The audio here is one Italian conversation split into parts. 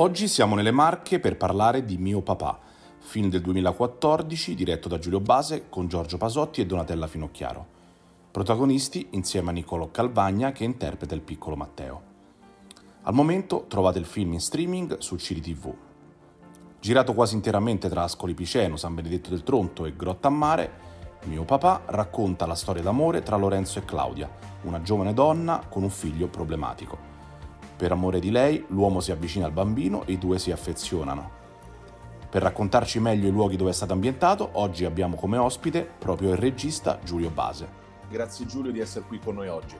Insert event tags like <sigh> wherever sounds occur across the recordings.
Oggi siamo nelle Marche per parlare di Mio Papà, film del 2014 diretto da Giulio Base con Giorgio Pasotti e Donatella Finocchiaro. Protagonisti insieme a Niccolò Calvagna che interpreta il piccolo Matteo. Al momento trovate il film in streaming su Ciri TV. Girato quasi interamente tra Ascoli Piceno, San Benedetto del Tronto e Grotta a Mare, Mio Papà racconta la storia d'amore tra Lorenzo e Claudia, una giovane donna con un figlio problematico. Per amore di lei, l'uomo si avvicina al bambino e i due si affezionano. Per raccontarci meglio i luoghi dove è stato ambientato, oggi abbiamo come ospite proprio il regista Giulio Base. Grazie Giulio di essere qui con noi oggi.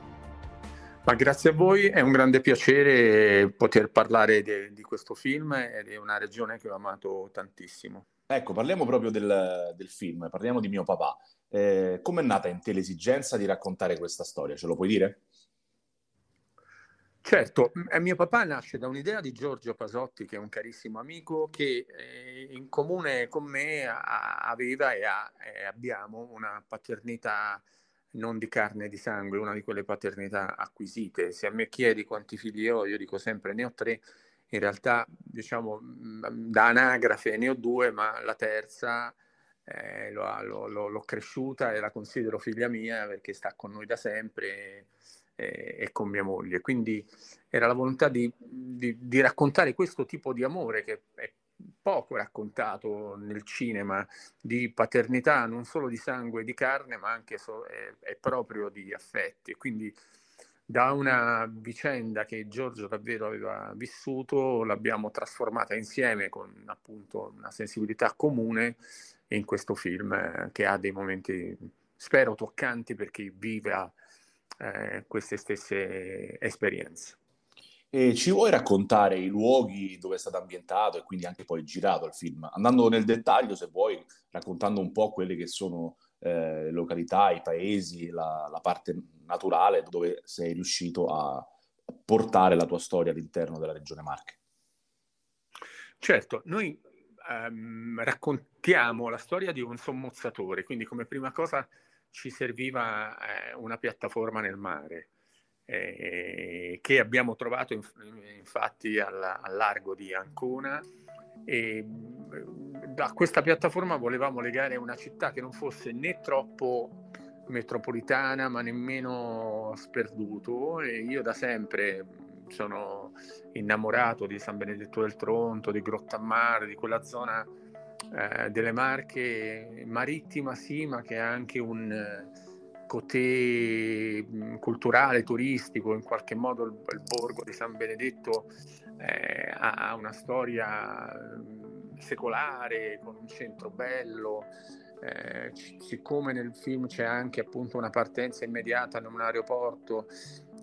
Ma grazie a voi, è un grande piacere poter parlare de, di questo film ed è una regione che ho amato tantissimo. Ecco, parliamo proprio del, del film, parliamo di mio papà. Eh, Come è nata in te l'esigenza di raccontare questa storia? Ce lo puoi dire? Certo, mio papà nasce da un'idea di Giorgio Pasotti, che è un carissimo amico, che eh, in comune con me aveva e, ha, e abbiamo una paternità non di carne e di sangue, una di quelle paternità acquisite. Se a me chiedi quanti figli ho, io dico sempre ne ho tre, in realtà diciamo da anagrafe ne ho due, ma la terza eh, l'ho, l'ho, l'ho, cresciuta e la considero figlia mia perché sta con noi da sempre e, con mia moglie. Quindi era la volontà di, di, di, raccontare questo tipo di amore che è poco raccontato nel cinema, di paternità non solo di sangue e di carne, ma anche so, è, è proprio di affetti. Quindi da una vicenda che Giorgio davvero aveva vissuto, l'abbiamo trasformata insieme con appunto una sensibilità comune in questo film eh, che ha dei momenti, spero, toccanti per chi vive eh, queste stesse esperienze. E ci vuoi raccontare i luoghi dove è stato ambientato e quindi anche poi girato il film? Andando nel dettaglio, se vuoi, raccontando un po' quelle che sono eh, le località, i paesi, la, la, parte naturale dove sei riuscito a portare la tua storia all'interno della regione Marche. Certo, noi ehm, raccontiamo la storia di un sommozzatore, quindi come prima cosa ci serviva eh, una piattaforma nel mare eh, che abbiamo trovato in, infatti al, al, largo di Ancona. E da questa piattaforma volevamo legare una città che non fosse né troppo metropolitana ma nemmeno sperduto. E io da sempre sono innamorato di San Benedetto del Tronto, di Grottammare, di quella zona eh, delle Marche marittima sì, ma che ha anche un eh, cotè mm, culturale, turistico, in qualche modo il, il borgo di San Benedetto eh, ha una storia mm, secolare, con un centro bello, eh, siccome nel film c'è anche appunto una partenza immediata in un aeroporto,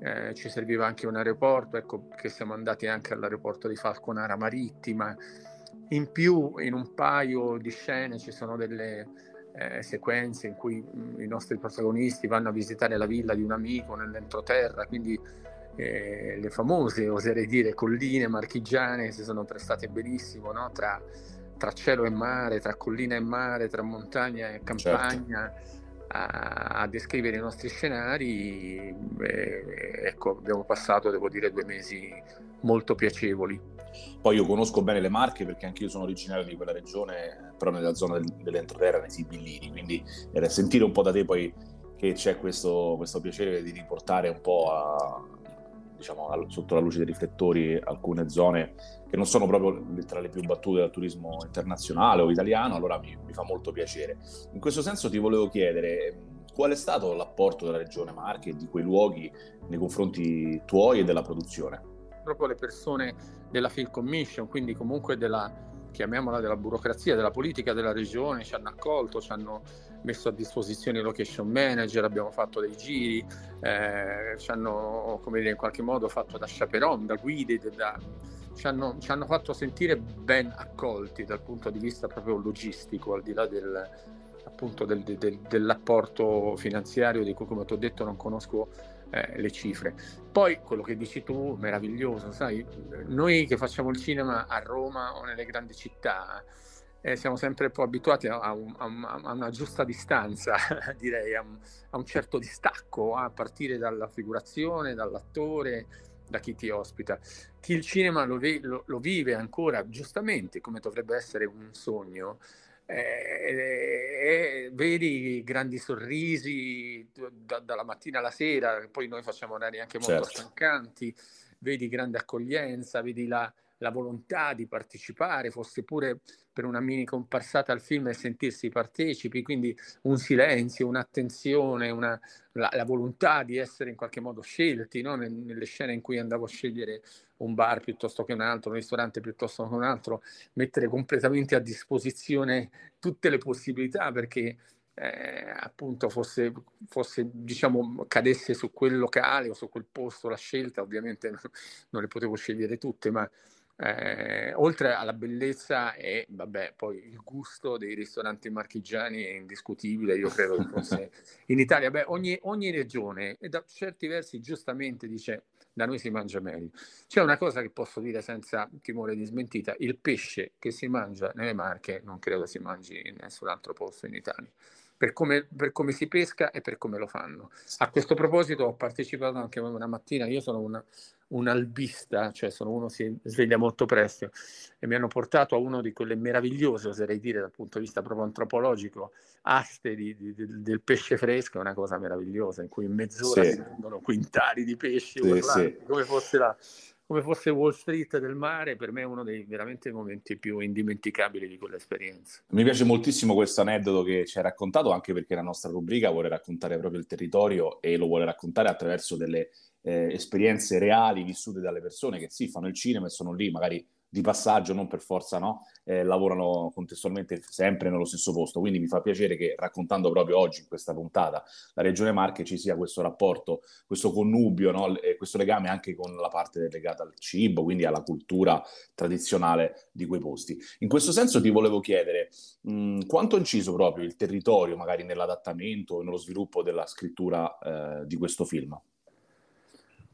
eh, ci serviva anche un aeroporto, ecco che siamo andati anche all'aeroporto di Falconara Marittima, in più, in un paio di scene ci sono delle eh, sequenze in cui mh, mm, i nostri protagonisti vanno a visitare la villa di un amico nell'entroterra, quindi eh, le famose, oserei dire, colline marchigiane si sono prestate benissimo no? tra, tra, cielo e mare, tra collina e mare, tra montagna e campagna. Certo. A, descrivere i nostri scenari, eh, ecco, abbiamo passato, devo dire, due mesi molto piacevoli. Poi io conosco bene le Marche perché anche io sono originario di quella regione, però nella zona del, dell'entroterra, nei Sibillini, quindi era sentire un po' da te poi che c'è questo, questo piacere di riportare un po' a, diciamo, sotto la luce dei riflettori alcune zone che non sono proprio tra le più battute dal turismo internazionale o italiano, allora mi, mi fa molto piacere. In questo senso ti volevo chiedere qual è stato l'apporto della Regione Marche e di quei luoghi nei confronti tuoi e della produzione? Proprio le persone della Field Commission, quindi comunque della, chiamiamola della burocrazia, della politica della regione, ci hanno accolto, ci hanno messo a disposizione i location manager, abbiamo fatto dei giri, eh, ci hanno come dire, in qualche modo fatto da chaperon, da guide, da, ci, hanno, ci hanno fatto sentire ben accolti dal punto di vista proprio logistico, al di là del, appunto del, del, dell'apporto finanziario di cui come ti ho detto non conosco eh, le cifre. Poi quello che dici tu, meraviglioso, sai, noi che facciamo il cinema a Roma o nelle grandi città eh, siamo sempre un po' abituati a, a, a, a una giusta distanza, <laughs> direi, a un, un, certo distacco, a partire dalla figurazione, dall'attore, da chi ti ospita. Chi il cinema lo, lo, lo vive ancora giustamente come dovrebbe essere un sogno eh, eh, vedi grandi sorrisi da, dalla mattina alla sera, poi noi facciamo orari anche molto certo. stancanti, vedi grande accoglienza, vedi la, la volontà di partecipare, fosse pure per una mini comparsata al film e sentirsi partecipi, quindi un silenzio, un'attenzione, una, la, la, volontà di essere in qualche modo scelti, no? nelle scene in cui andavo a scegliere un bar piuttosto che un altro, un ristorante piuttosto che un altro, mettere completamente a disposizione tutte le possibilità perché eh, appunto fosse, fosse, diciamo, cadesse su quel locale o su quel posto la scelta, ovviamente non, <laughs> non le potevo scegliere tutte, ma eh, oltre alla bellezza e vabbè, poi il gusto dei ristoranti marchigiani è indiscutibile, io credo che fosse <laughs> in Italia, beh, ogni, ogni regione, e da certi versi giustamente dice da noi si mangia meglio. C'è una cosa che posso dire senza timore di smentita, il pesce che si mangia nelle Marche non credo si mangi in nessun altro posto in Italia per come, per come, si pesca e per come lo fanno. A questo proposito ho partecipato anche una mattina, io sono una, un albista, cioè sono uno che si sveglia molto presto e mi hanno portato a uno di quelle meravigliose, oserei dire dal punto di vista proprio antropologico, aste di, di, del pesce fresco, è una cosa meravigliosa in cui in mezz'ora sì. si vendono quintali di pesce sì, sì. come fosse la come fosse Wall Street del mare, per me è uno dei veramente momenti più indimenticabili di quell'esperienza. Mi piace moltissimo questo aneddoto che ci hai raccontato, anche perché la nostra rubrica vuole raccontare proprio il territorio e lo vuole raccontare attraverso delle eh, esperienze reali vissute dalle persone che sì, fanno il cinema e sono lì magari di passaggio, non per forza no, eh, lavorano contestualmente sempre nello stesso posto. Quindi mi fa piacere che raccontando proprio oggi in questa puntata la Regione Marche ci sia questo rapporto, questo connubio, no? e questo legame anche con la parte legata al cibo, quindi alla cultura tradizionale di quei posti. In questo senso ti volevo chiedere mh, quanto ha inciso proprio il territorio magari nell'adattamento e nello sviluppo della scrittura eh, di questo film?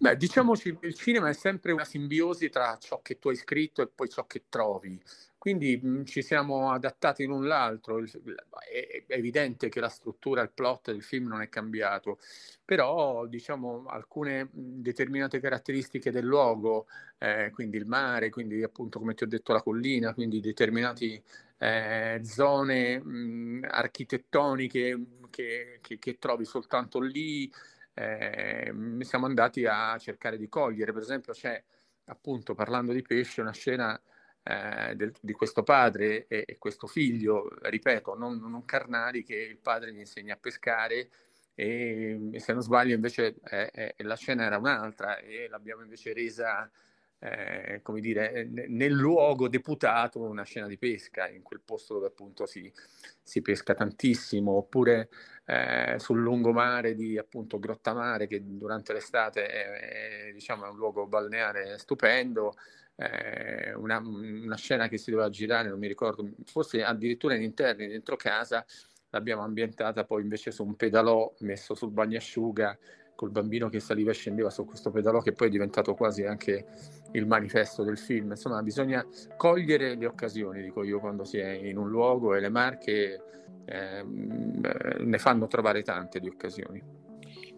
Beh, diciamoci, il cinema è sempre una simbiosi tra ciò che tu hai scritto e poi ciò che trovi. Quindi mh, ci siamo adattati l'un l'altro. è, è, evidente che la struttura, il plot del film non è cambiato, però diciamo alcune determinate caratteristiche del luogo, eh, quindi il mare, quindi appunto come ti ho detto la collina, quindi determinate eh, zone mh, architettoniche che, che, che trovi soltanto lì eh, siamo andati a cercare di cogliere. Per esempio c'è, appunto, parlando di pesce, una scena eh, del, di questo padre e, e, questo figlio, ripeto, non, non, carnali, che il padre gli insegna a pescare e se non sbaglio invece eh, eh, la scena era un'altra e l'abbiamo invece resa eh, come dire, nel luogo deputato una scena di pesca, in quel posto dove appunto si, si pesca tantissimo, oppure eh, sul lungomare di appunto Grottamare, che durante l'estate è, è, diciamo, è un luogo balneare stupendo. Eh, una, una, scena che si doveva girare, non mi ricordo, forse addirittura in interni, dentro casa, l'abbiamo ambientata poi invece su un pedalò messo sul bagnasciuga col bambino che saliva e scendeva su questo pedalò che poi è diventato quasi anche il manifesto del film. Insomma, bisogna cogliere le occasioni, dico io, quando si è in un luogo e le marche eh, ne fanno trovare tante di occasioni.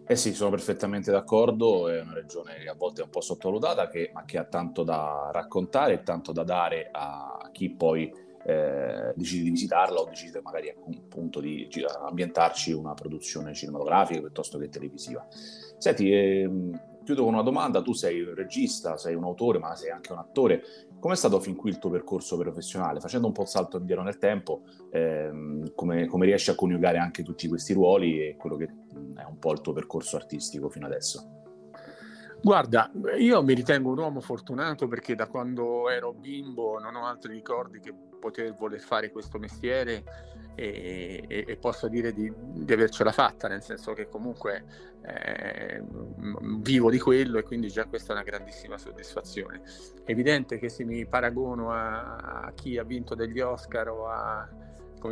Eh sì, sono perfettamente d'accordo, è una regione a volte un po' sottovalutata, che, ma che ha tanto da raccontare e tanto da dare a chi poi eh, decide di visitarla o decide magari appunto di, ambientarci una produzione cinematografica piuttosto che televisiva. Senti, ehm, chiudo con una domanda, tu sei un regista, sei un autore, ma sei anche un attore. Com'è stato fin qui il tuo percorso professionale? Facendo un po' il salto indietro nel tempo, ehm, come, come, riesci a coniugare anche tutti questi ruoli e quello che è un po' il tuo percorso artistico fino adesso? Guarda, io mi ritengo un uomo fortunato perché da quando ero bimbo non ho altri ricordi che poter voler fare questo mestiere e, e, e posso dire di, di, avercela fatta, nel senso che comunque eh, vivo di quello e quindi già questa è una grandissima soddisfazione. È evidente che se mi paragono a, a chi ha vinto degli Oscar o a,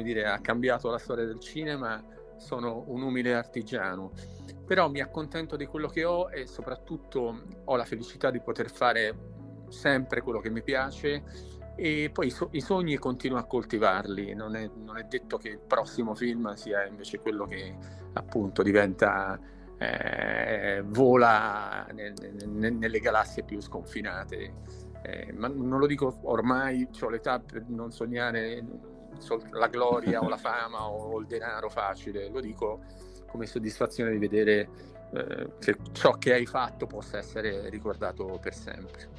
dire, ha cambiato la storia del cinema, sono un umile artigiano, però mi accontento di quello che ho e soprattutto ho la felicità di poter fare sempre quello che mi piace e poi so- i sogni continuo a coltivarli, non è, non è, detto che il prossimo film sia invece quello che appunto diventa, eh, vola nel, nel, nelle galassie più sconfinate. Eh, ma non lo dico ormai, ho l'età per non sognare la gloria o la fama o il denaro facile, lo dico come soddisfazione di vedere eh, che ciò che hai fatto possa essere ricordato per sempre.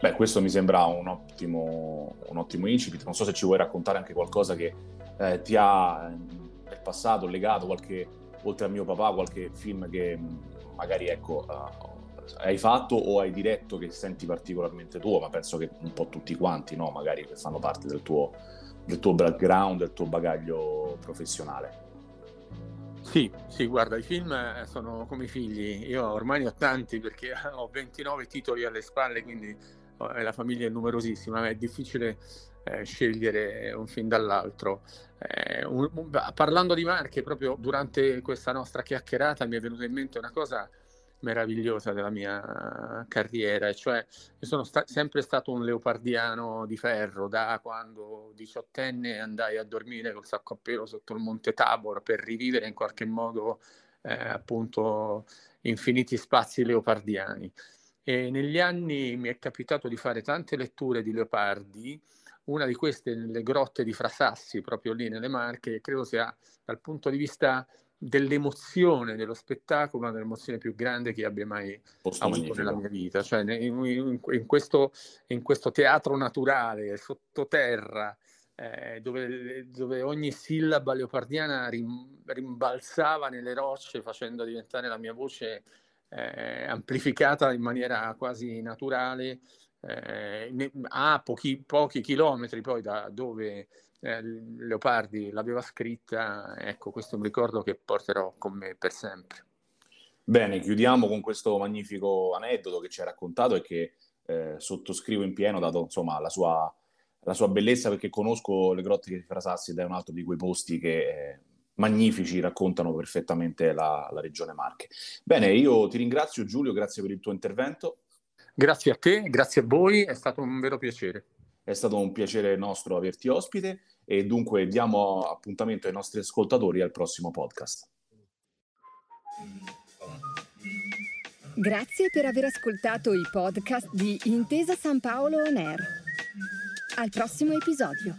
Beh, questo mi sembra un ottimo, un ottimo incipit. Non so se ci vuoi raccontare anche qualcosa che eh, ti ha nel passato legato, qualche, oltre a mio papà, qualche film che magari ecco, uh, hai fatto o hai diretto che senti particolarmente tuo, ma penso che un po' tutti quanti, no? magari che fanno parte del tuo, del tuo background, del tuo bagaglio professionale. Sì, sì, guarda, i film eh, sono come i figli. Io ormai ne ho tanti perché <laughs> ho 29 titoli alle spalle, quindi eh, la famiglia è numerosissima, ma è difficile eh, scegliere un film dall'altro. Eh, un, un, parlando di marche, proprio durante questa nostra chiacchierata mi è venuta in mente una cosa meravigliosa della mia carriera, cioè io sono sta- sempre stato un leopardiano di ferro da quando diciottenne andai a dormire col sacco a pelo sotto il Monte Tabor per rivivere in qualche modo eh, appunto infiniti spazi leopardiani. E negli anni mi è capitato di fare tante letture di leopardi, una di queste nelle grotte di Frasassi, proprio lì nelle Marche, credo sia dal punto di vista dell'emozione dello spettacolo, una delle emozioni più grandi che abbia mai Posto avuto magnifico. nella mia vita. Cioè, in, in, in, questo, in questo, teatro naturale, sottoterra, eh, dove, dove, ogni sillaba leopardiana rim, rimbalzava nelle rocce facendo diventare la mia voce eh, amplificata in maniera quasi naturale, eh, a pochi, pochi chilometri poi da dove eh, Leopardi l'aveva scritta, ecco, questo è un ricordo che porterò con me per sempre. Bene, chiudiamo con questo magnifico aneddoto che ci ha raccontato e che eh, sottoscrivo in pieno, dato insomma la sua, la sua, bellezza, perché conosco le grotte di Frasassi ed è un altro di quei posti che eh, magnifici raccontano perfettamente la, la regione Marche. Bene, io ti ringrazio Giulio, grazie per il tuo intervento. Grazie a te, grazie a voi, è stato un vero piacere. È stato un piacere nostro averti ospite e dunque diamo appuntamento ai nostri ascoltatori al prossimo podcast. Grazie per aver ascoltato i podcast di Intesa San Paolo On Air. Al prossimo episodio.